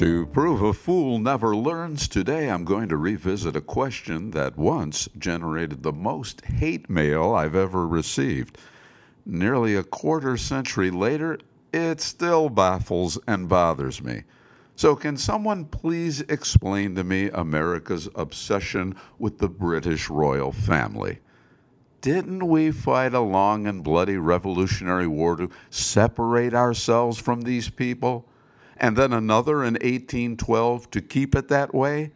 To prove a fool never learns, today I'm going to revisit a question that once generated the most hate mail I've ever received. Nearly a quarter century later, it still baffles and bothers me. So, can someone please explain to me America's obsession with the British royal family? Didn't we fight a long and bloody Revolutionary War to separate ourselves from these people? And then another in 1812 to keep it that way?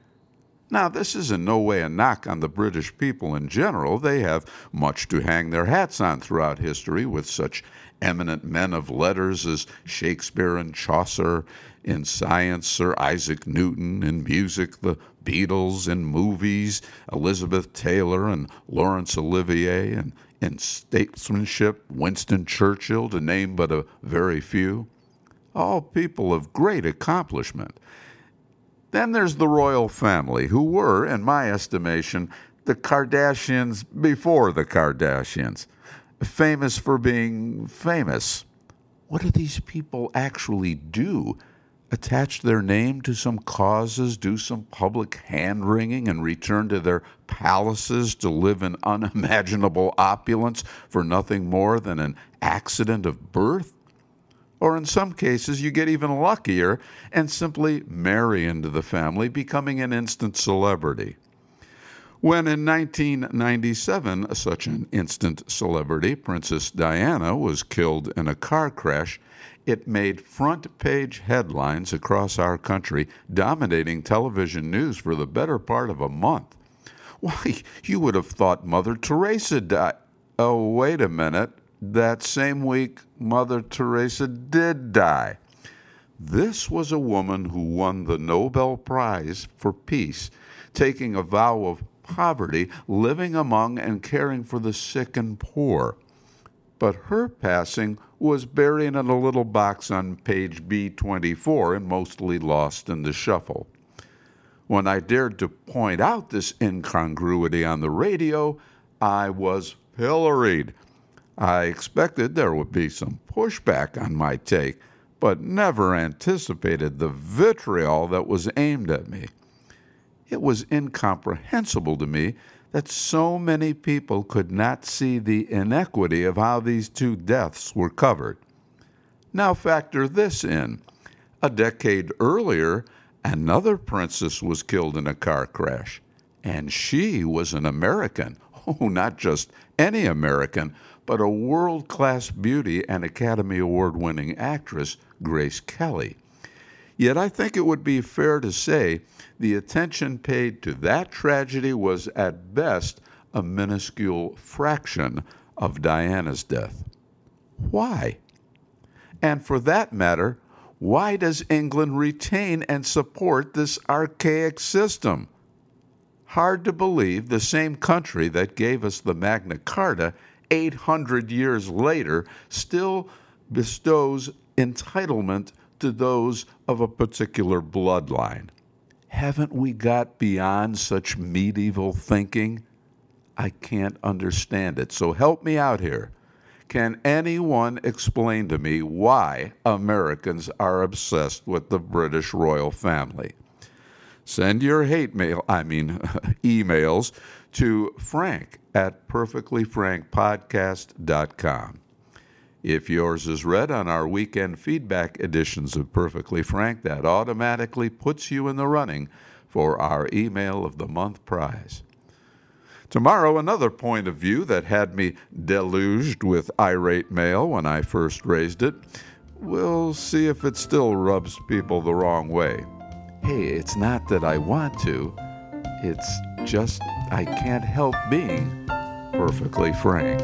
Now, this is in no way a knock on the British people in general. They have much to hang their hats on throughout history with such eminent men of letters as Shakespeare and Chaucer, in science, Sir Isaac Newton, in music, the Beatles, in movies, Elizabeth Taylor and Laurence Olivier, and in statesmanship, Winston Churchill, to name but a very few all people of great accomplishment. Then there's the royal family, who were, in my estimation, the Kardashians before the Kardashians, famous for being famous. What do these people actually do? Attach their name to some causes, do some public hand wringing, and return to their palaces to live in unimaginable opulence for nothing more than an accident of birth? Or in some cases, you get even luckier and simply marry into the family, becoming an instant celebrity. When in 1997, such an instant celebrity, Princess Diana, was killed in a car crash, it made front page headlines across our country, dominating television news for the better part of a month. Why, you would have thought Mother Teresa died. Oh, wait a minute that same week, Mother Teresa did die. This was a woman who won the Nobel Prize for Peace, taking a vow of poverty, living among and caring for the sick and poor. But her passing was buried in a little box on page B24 and mostly lost in the shuffle. When I dared to point out this incongruity on the radio, I was pilloried. I expected there would be some pushback on my take, but never anticipated the vitriol that was aimed at me. It was incomprehensible to me that so many people could not see the inequity of how these two deaths were covered. Now, factor this in. A decade earlier, another princess was killed in a car crash, and she was an American. Oh, not just any American, but a world class beauty and Academy Award winning actress, Grace Kelly. Yet I think it would be fair to say the attention paid to that tragedy was at best a minuscule fraction of Diana's death. Why? And for that matter, why does England retain and support this archaic system? Hard to believe the same country that gave us the Magna Carta 800 years later, still bestows entitlement to those of a particular bloodline. Haven't we got beyond such medieval thinking? I can't understand it. So help me out here. Can anyone explain to me why Americans are obsessed with the British royal family? Send your hate mail, I mean, emails to frank at perfectlyfrankpodcast.com. If yours is read on our weekend feedback editions of Perfectly Frank, that automatically puts you in the running for our Email of the Month prize. Tomorrow, another point of view that had me deluged with irate mail when I first raised it. We'll see if it still rubs people the wrong way hey, it's not that I want to, it's just I can't help being perfectly frank.